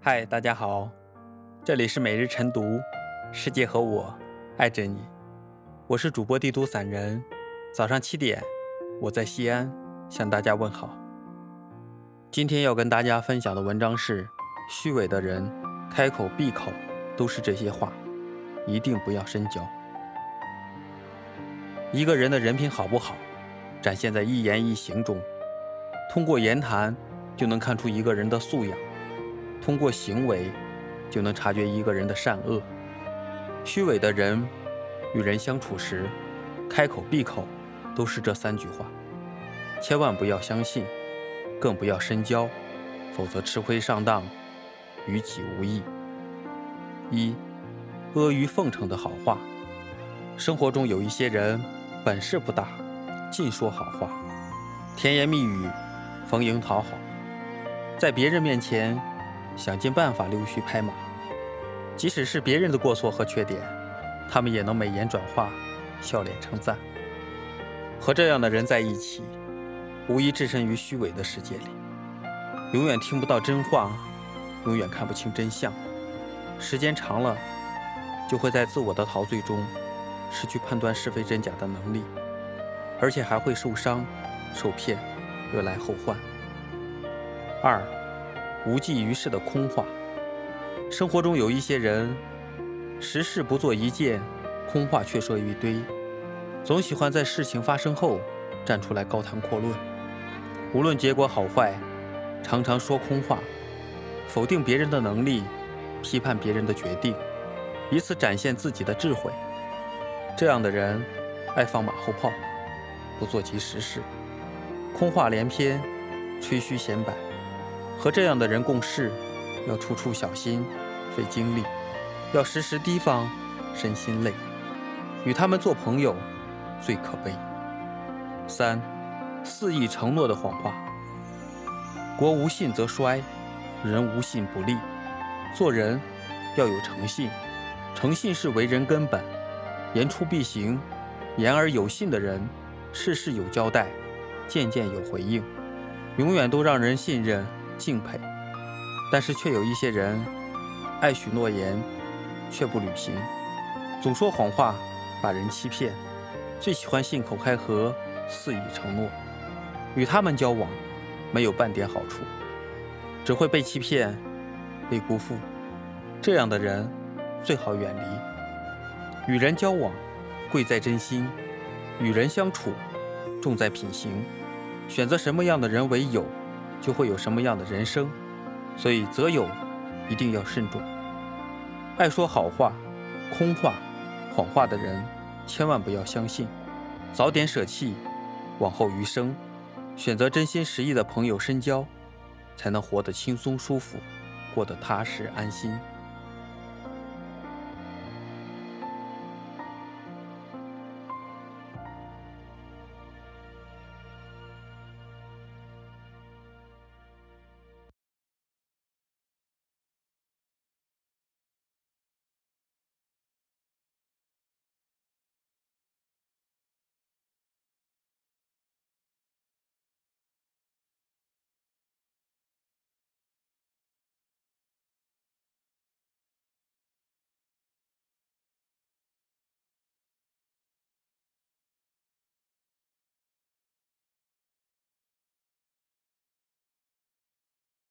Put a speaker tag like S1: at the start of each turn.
S1: 嗨，大家好，这里是每日晨读，世界和我爱着你，我是主播地图散人。早上七点，我在西安向大家问好。今天要跟大家分享的文章是：虚伪的人开口闭口都是这些话，一定不要深交。一个人的人品好不好，展现在一言一行中。通过言谈就能看出一个人的素养，通过行为就能察觉一个人的善恶。虚伪的人与人相处时，开口闭口都是这三句话，千万不要相信，更不要深交，否则吃亏上当，于己无益。一，阿谀奉承的好话。生活中有一些人本事不大，尽说好话，甜言蜜语。逢迎讨好，在别人面前想尽办法溜须拍马，即使是别人的过错和缺点，他们也能美颜转化，笑脸称赞。和这样的人在一起，无疑置身于虚伪的世界里，永远听不到真话，永远看不清真相。时间长了，就会在自我的陶醉中失去判断是非真假的能力，而且还会受伤、受骗。惹来后患。二，无济于事的空话。生活中有一些人，实事不做一件，空话却说一堆，总喜欢在事情发生后站出来高谈阔论。无论结果好坏，常常说空话，否定别人的能力，批判别人的决定，以此展现自己的智慧。这样的人，爱放马后炮，不做及时事。空话连篇，吹嘘显摆，和这样的人共事，要处处小心，费精力，要时时提防，身心累。与他们做朋友，最可悲。三，肆意承诺的谎话。国无信则衰，人无信不立。做人要有诚信，诚信是为人根本，言出必行，言而有信的人，事事有交代。件件有回应，永远都让人信任敬佩。但是却有一些人爱许诺言，却不履行，总说谎话，把人欺骗，最喜欢信口开河，肆意承诺。与他们交往，没有半点好处，只会被欺骗，被辜负。这样的人最好远离。与人交往，贵在真心；与人相处，重在品行。选择什么样的人为友，就会有什么样的人生。所以择友一定要慎重。爱说好话、空话、谎话的人，千万不要相信，早点舍弃，往后余生，选择真心实意的朋友深交，才能活得轻松舒服，过得踏实安心。